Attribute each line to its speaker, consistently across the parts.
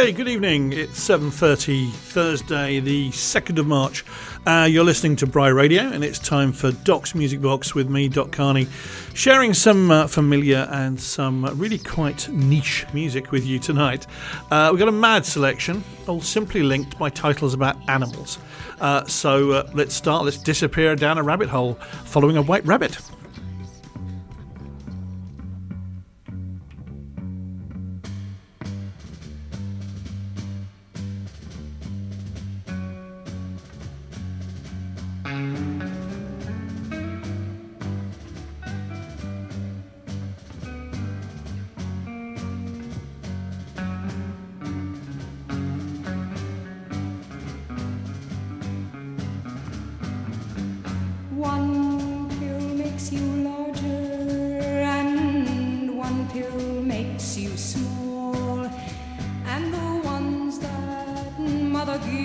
Speaker 1: Okay, good evening. It's 7:30 Thursday, the 2nd of March. Uh, you're listening to Bry Radio, and it's time for Doc's Music Box with me, Doc Carney, sharing some uh, familiar and some really quite niche music with you tonight. Uh, we've got a mad selection, all simply linked by titles about animals. Uh, so uh, let's start. Let's disappear down a rabbit hole, following a white rabbit.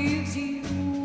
Speaker 1: gives you.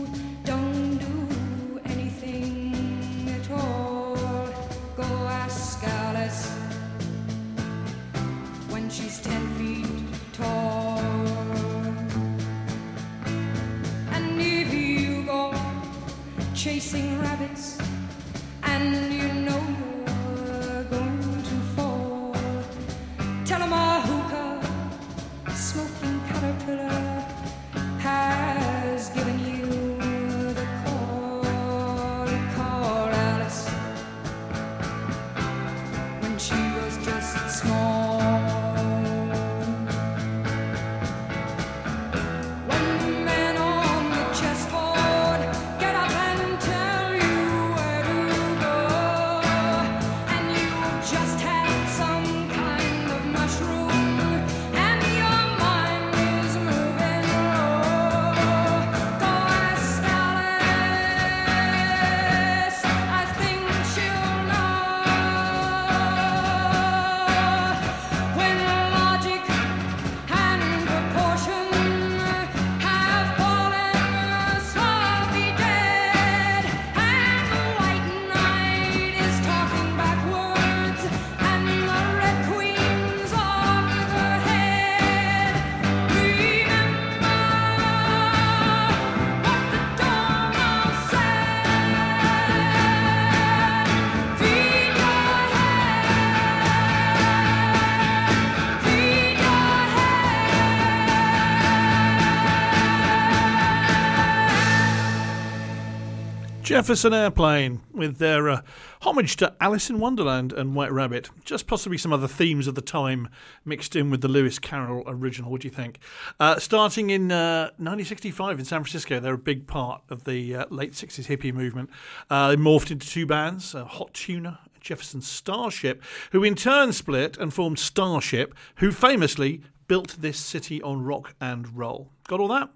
Speaker 1: Jefferson Airplane with their uh, homage to Alice in Wonderland and White Rabbit. Just possibly some other themes of the time mixed in with the Lewis Carroll original. What do you think? Uh, starting in uh, 1965 in San Francisco, they're a big part of the uh, late 60s hippie movement. Uh, they morphed into two bands Hot Tuna and Jefferson Starship, who in turn split and formed Starship, who famously built this city on rock and roll. Got all that?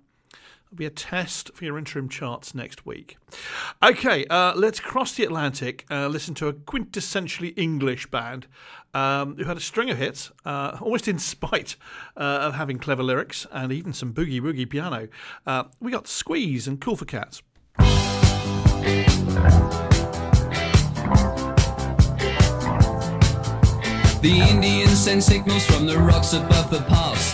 Speaker 1: Will be a test for your interim charts next week. Okay, uh, let's cross the Atlantic, uh, listen to a quintessentially English band um, who had a string of hits, uh, almost in spite uh, of having clever lyrics and even some boogie woogie piano. Uh, we got Squeeze and Cool for Cats.
Speaker 2: The Indians send signals from the rocks above the pass.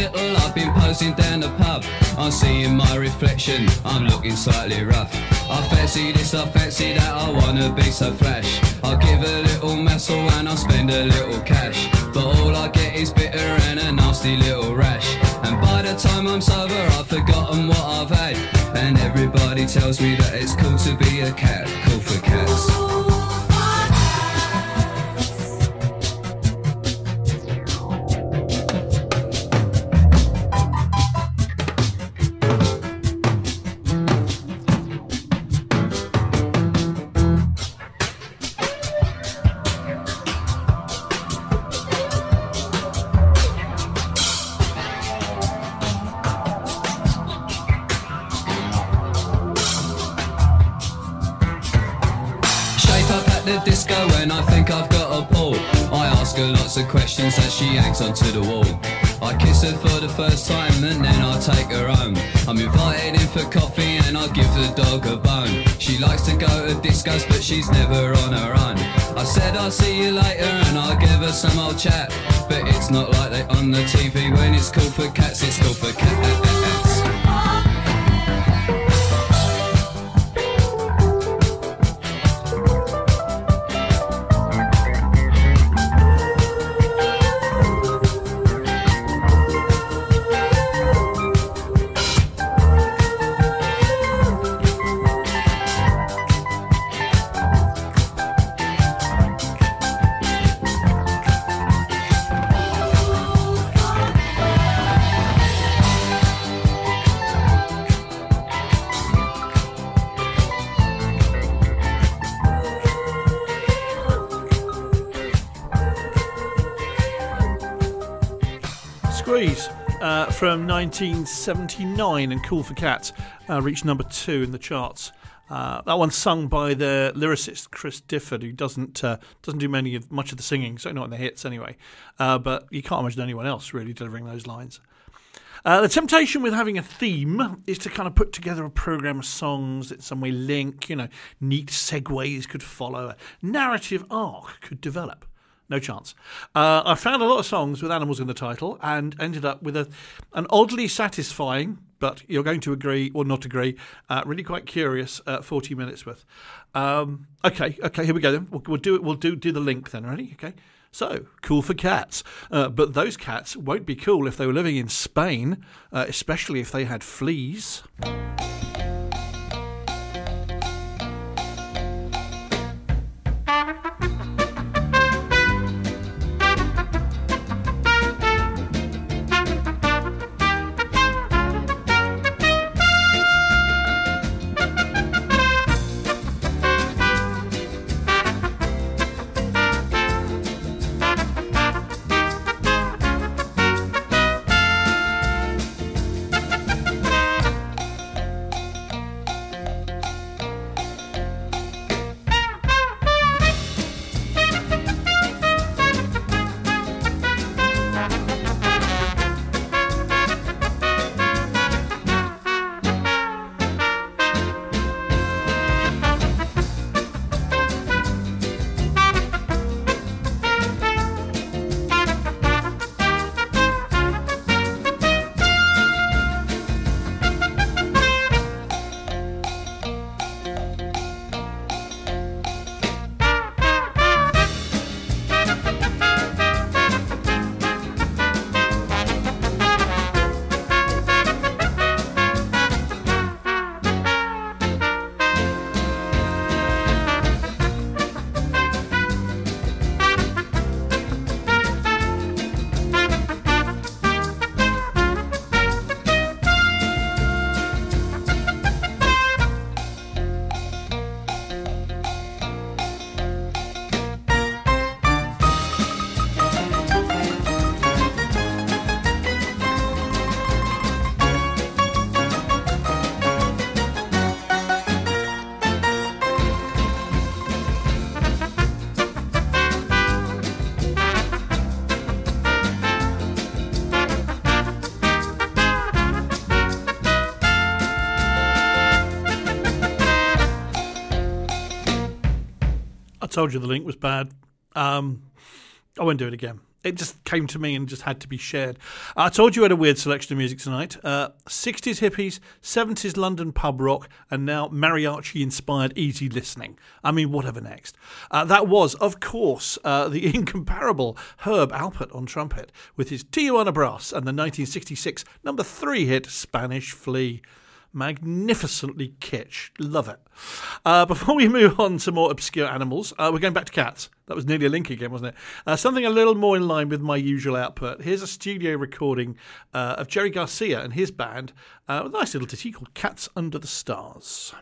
Speaker 2: Been down the pub. I'm seeing my reflection. I'm looking slightly rough. I fancy this, I fancy that. I wanna be so flash. I'll give a little muscle and I'll spend a little cash. But all I get is bitter and a nasty little rash. And by the time I'm sober, I've forgotten what I've had. And everybody tells me that it's cool to be a cat. Cool for cats. Disco when I think I've got a pull. I ask her lots of questions as she hangs onto the wall. I kiss her for the first time and then I take her home. I'm invited in for coffee and I give the dog a bone. She likes to go to discos but she's never on her own. I said I'll see you later and I'll give her some old chat. But it's not like they on the TV when it's cool for cats, it's cool for cats.
Speaker 3: From 1979 and Cool for Cats uh, reached number two in the charts. Uh, that one's sung by the lyricist Chris Difford, who doesn't uh, doesn't do many of much of the singing, so not in the hits anyway. Uh, but you can't imagine anyone else really delivering those lines. Uh, the temptation with having a theme is to kind of put together a program of songs that some way link, you know, neat segues could follow, a narrative arc could develop. No chance. Uh, I found a lot of songs with animals in the title and ended up with a, an oddly satisfying, but you're going to agree or not agree, uh, really quite curious uh, 40 minutes worth. Um, okay, okay, here we go then. We'll, we'll do it. We'll do do the link then. Ready? Okay. So cool for cats, uh, but those cats won't be cool if they were living in Spain, uh, especially if they had fleas. Told you the link was bad. Um, I won't do it again. It just came to me and just had to be shared. I told you I had a weird selection of music tonight. Uh, 60s hippies, 70s London pub rock, and now mariachi inspired easy listening. I mean, whatever next. Uh, that was, of course, uh, the incomparable Herb Alpert on trumpet with his Tijuana Brass and the 1966 number three hit Spanish Flea magnificently kitsch. Love it. Uh, before we move on to more obscure animals, uh, we're going back to cats. That was nearly a link again, wasn't it? Uh, something a little more in line with my usual output. Here's a studio recording uh, of Jerry Garcia and his band, uh, a nice little ditty called Cats Under the Stars.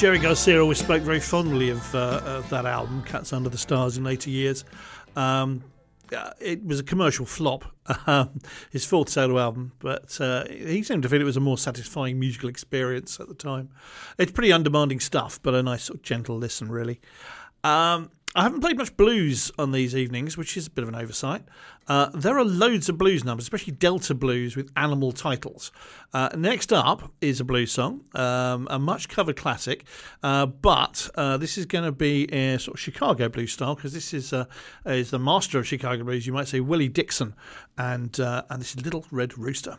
Speaker 4: Jerry Garcia always spoke very fondly of, uh, of that album, Cats Under the Stars, in later years. Um, uh, it was a commercial flop, um, his fourth solo album, but uh, he seemed to feel it was a more satisfying musical experience at the time. It's pretty undemanding stuff, but a nice sort of gentle listen, really. Um, I haven't played much blues on these evenings, which is a bit of an oversight. Uh, there are loads of blues numbers, especially Delta blues with animal titles. Uh, next up is a blues song, um, a much covered classic, uh, but uh, this is going to be a sort of Chicago blues style because this is uh, is the master of Chicago blues, you might say Willie Dixon, and uh, and this is Little Red Rooster.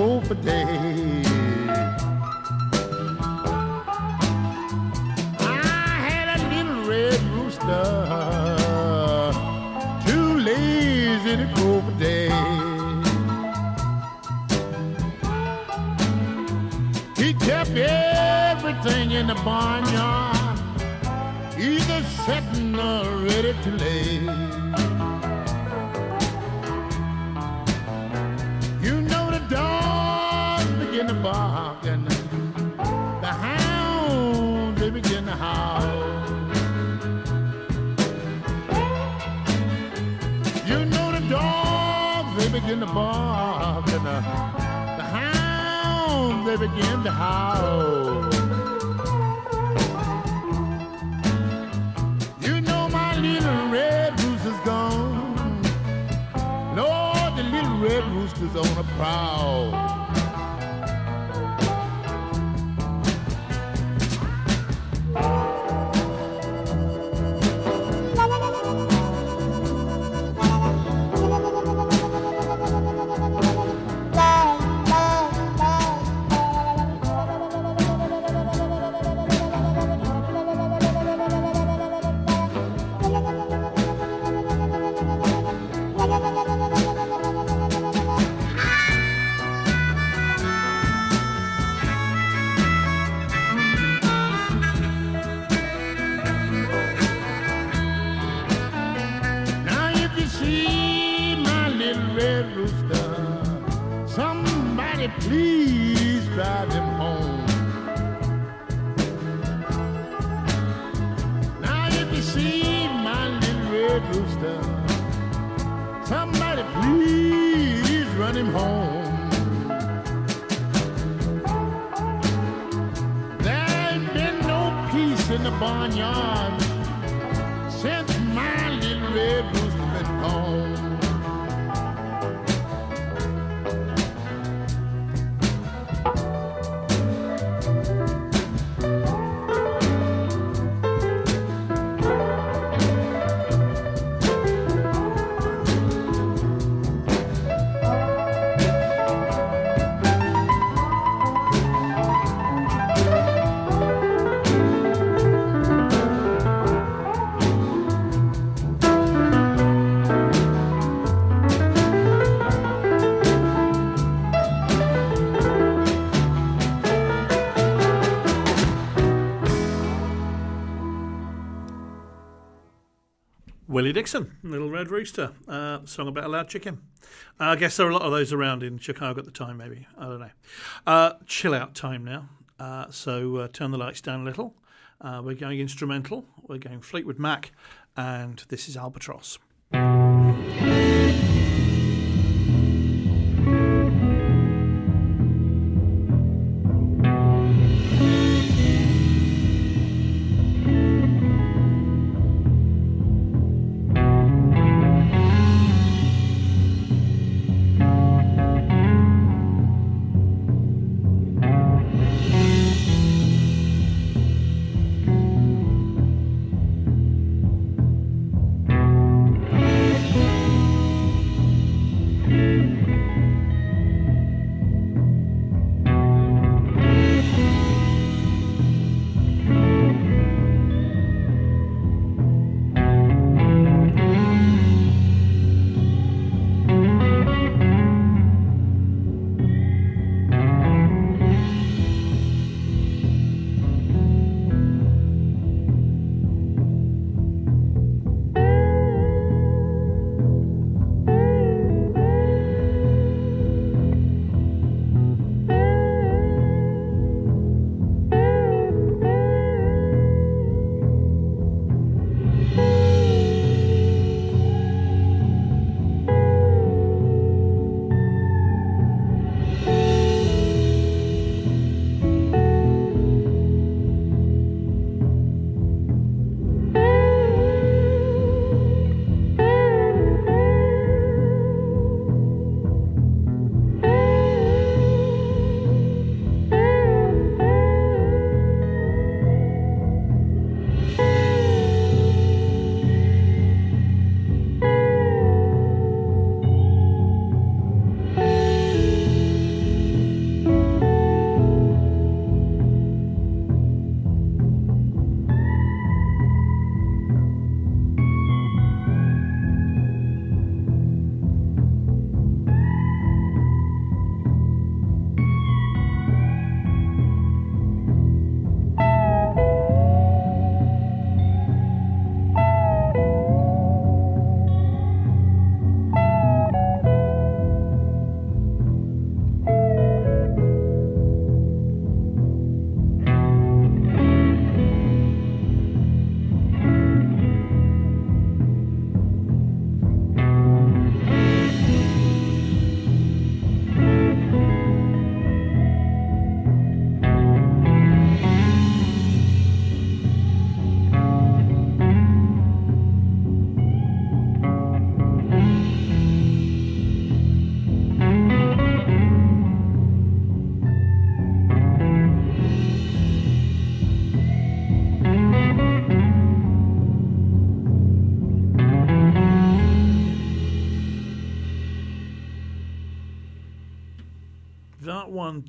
Speaker 4: go for day. I had a little red rooster, too lazy to for. He kept everything in the barnyard, either setting or ready to lay. they begin to howl. You know my little red rooster's gone. Lord, the little red rooster's on a prowl. Willie Dixon, Little Red Rooster, uh, song about a loud chicken. Uh, I guess there are a lot of those around in Chicago at the time, maybe. I don't know. Uh, chill out time now. Uh, so uh, turn the lights down a little. Uh, we're going instrumental. We're going Fleetwood Mac, and this is Albatross.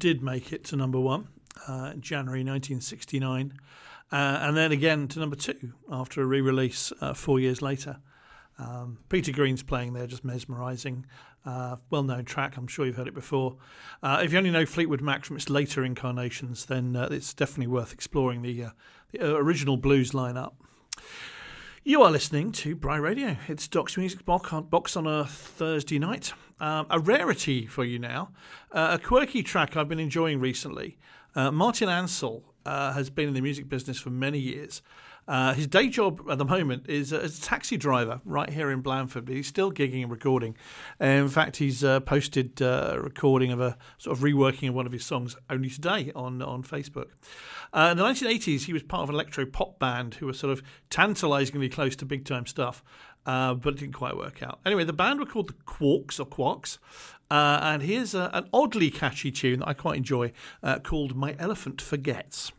Speaker 3: Did make it to number one uh, in January 1969, uh, and then again to number two after a re release uh, four years later. Um, Peter Green's playing there, just mesmerising. Uh, well known track, I'm sure you've heard it before. Uh, if you only know Fleetwood Mac from its later incarnations, then uh, it's definitely worth exploring the, uh, the uh, original blues lineup. You are listening to Bry Radio. It's Doc's Music Box on a Thursday night. Um, a rarity for you now, uh, a quirky track I've been enjoying recently. Martin Ansel has been in the music business for many years. Uh, his day job at the moment is as a taxi driver right here in Blandford, but he's still gigging and recording. in fact, he's uh, posted uh, a recording of a sort of reworking of one of his songs only today on, on Facebook. Uh, in the 1980s, he was part of an electro pop band who were sort of tantalizingly close to big time stuff. Uh, but it didn't quite work out. Anyway, the band were called the Quarks or Quarks, uh, and here's a, an oddly catchy tune that I quite enjoy called My Elephant Forgets.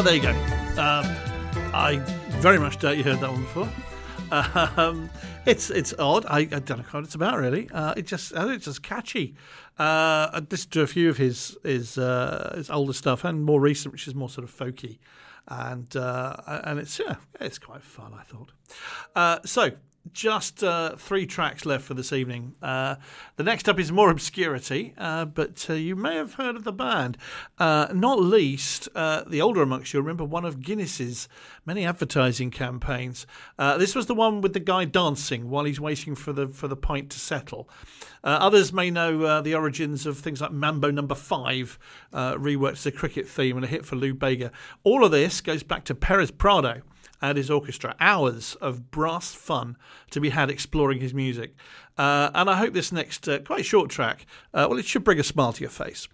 Speaker 3: Well, there you go. Um, I very much doubt you heard that one before. Um, it's it's odd. I, I, don't know what it's about really. Uh, it just it's just catchy. Uh, I listened to a few of his his uh, his older stuff and more recent, which is more sort of folky, and uh, and it's yeah, it's quite fun. I thought. Uh, so just uh, three tracks left for this evening. Uh, the next up is more obscurity, uh, but uh, you may have heard of the band. Uh, not least, uh, the older amongst you remember one of Guinness's many advertising campaigns. this was the one with the guy dancing while he's waiting for the for the pint to settle. others may know the origins of things like Mambo Number Five, reworked as a cricket theme and a hit for Lou Bega. All of this goes back to Perez Prado and his orchestra. Hours of brass fun to be had exploring his music. Uh, and I hope this next uh, quite short track, uh, well, it should bring a smile to your face.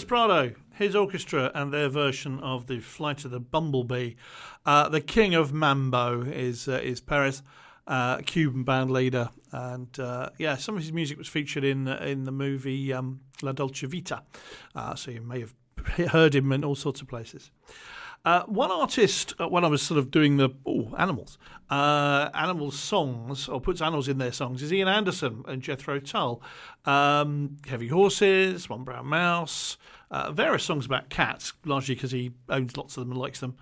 Speaker 3: Perez Prado, his orchestra, and their version of the Flight of the Bumblebee. Uh, the king of mambo is uh, is Perez, uh, Cuban band leader, and uh, yeah, some of his music was featured in in the movie um, La Dolce Vita, uh, so you may have heard him in all sorts of places. Uh, one artist, uh, when I was sort of doing the animals, uh, animals songs, or puts animals in their songs, is Ian Anderson and Jethro Tull. Um, Heavy Horses, One Brown Mouse, uh, various songs about cats, largely because he owns lots of them and likes them.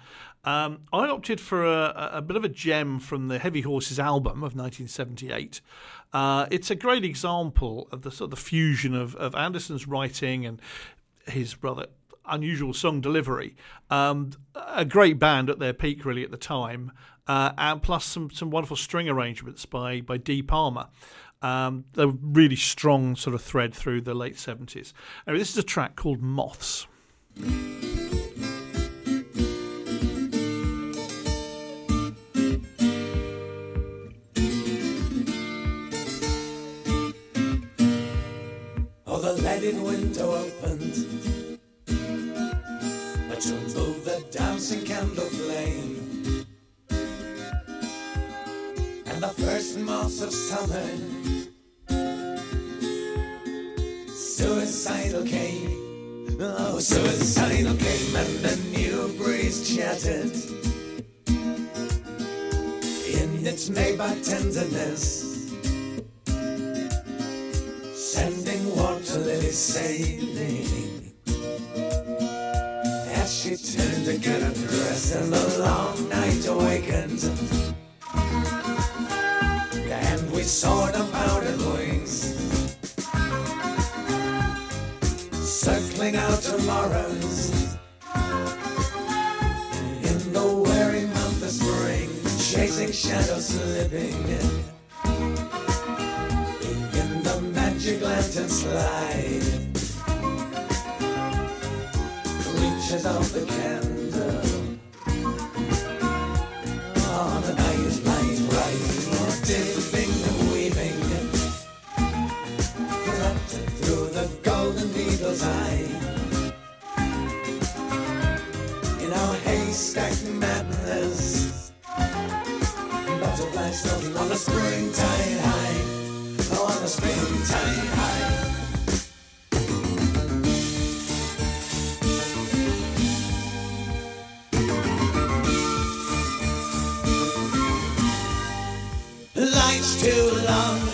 Speaker 3: Um, I opted for a, a, bit of a gem from the Heavy Horses album of 1978. Uh, it's a great example of the sort of the fusion of, of Anderson's writing and his rather unusual song delivery. Um, a great band at their peak, really, at the time, uh, and plus some some wonderful string arrangements by by Dee Palmer. Um, a really strong sort of thread through the late seventies. Anyway, this is a track called Moths.
Speaker 5: Candle flame. And the first moths of summer, suicidal came. Oh, suicidal came, and the new breeze chattered in It's neighbor tenderness. Sending water lilies sailing. Turned to get a dress and the long night awakened. And we saw the powdered wings. Circling out tomorrows. In the weary month of spring. Chasing shadows slipping in. In the magic lantern slide. Reaches out the candle. Oh, the night is light, right, dipping and weaving. Through the golden needle's eye. In our haystack madness. Butterflies floating on the springtime high. Oh, on the springtime high. Too long,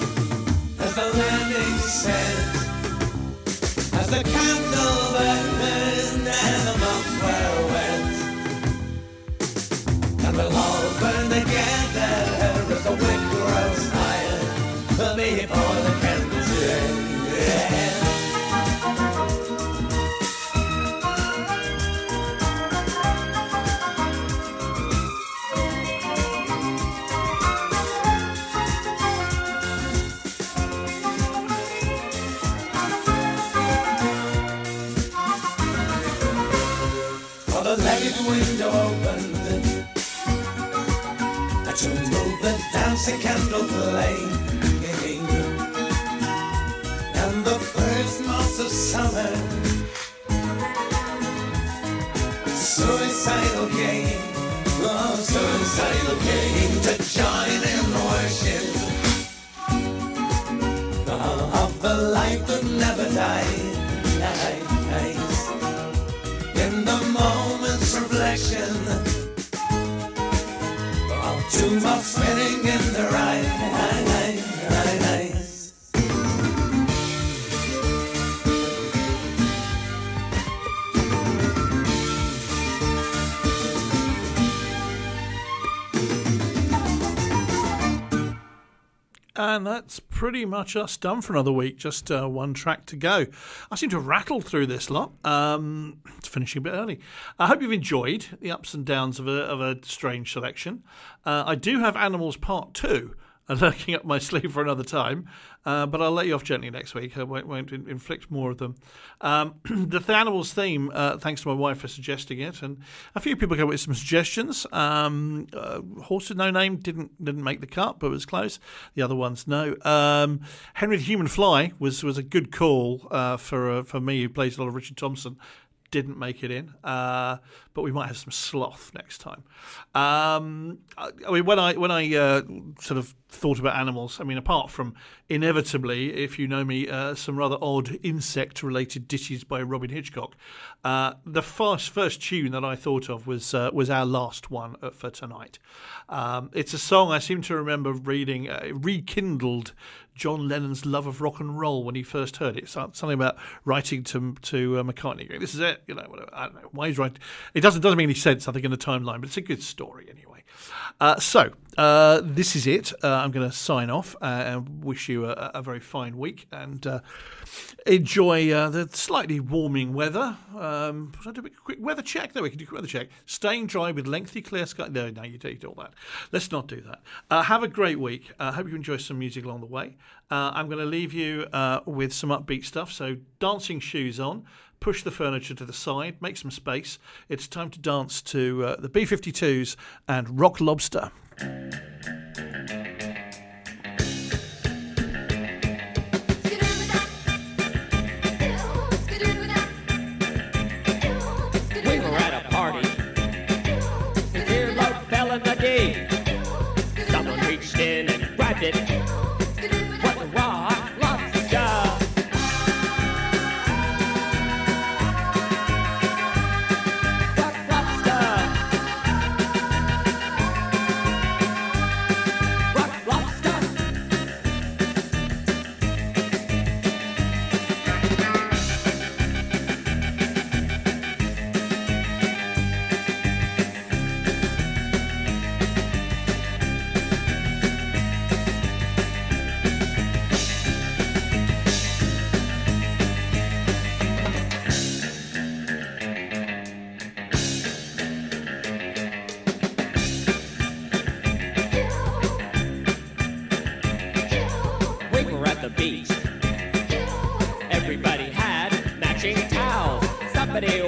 Speaker 5: the dancing candle flame. And the first months of summer, suicidal game, oh, suicidal game to join in worship of the light that never dies. In the moment's reflection moths spinning in their eyes.
Speaker 3: And that's pretty much us done for another week. Just uh, one track to go. I seem to have rattled through this lot. Um, it's finishing a bit early. I hope you've enjoyed the ups and downs of a, of a strange selection. Uh, I do have Animals Part 2 lurking up my sleeve for another time, uh, but I'll let you off gently next week. I won't, won't in- inflict more of them. Um, the Animals theme, uh, thanks to my wife for suggesting it, and a few people came up with some suggestions. Um, uh, Horse with No Name didn't didn't make the cut, but was close. The other ones, no. Um, Henry the Human Fly was was a good call uh, for uh, for me, who plays a lot of Richard Thompson didn't make it in, uh, but we might have some sloth next time. Um, I, I mean, when I when I uh, sort of thought about animals, I mean, apart from inevitably, if you know me, uh, some rather odd insect-related dishes by Robyn Hitchcock, uh, the first first tune that I thought of was uh, was our last one uh, for tonight. Um, it's a song I seem to remember reading, rekindled John Lennon's love of rock and roll when he first heard it. So- Something about writing to to uh, McCartney. This is it, you know. Whatever. I don't know why he's writing. It doesn't doesn't make any sense. I think in the timeline, but it's a good story anyway. Uh, so uh, this is it. Uh, I'm going to sign off uh, and wish you a, a very fine week and uh, enjoy uh, the slightly warming weather. Um, should I do a quick weather check? There we can do a quick weather check. Staying dry with lengthy clear sky. No, no, you don't all that. Let's not do that. Have a great week. I hope you enjoy some music along the way. I'm going to leave you with some upbeat stuff. So dancing shoes on. Push the furniture to the side, make some space. It's time to dance to uh, the B 52s and Rock Lobster.
Speaker 6: Someone reached in and grabbed it. Everybody had matching towels. Somebody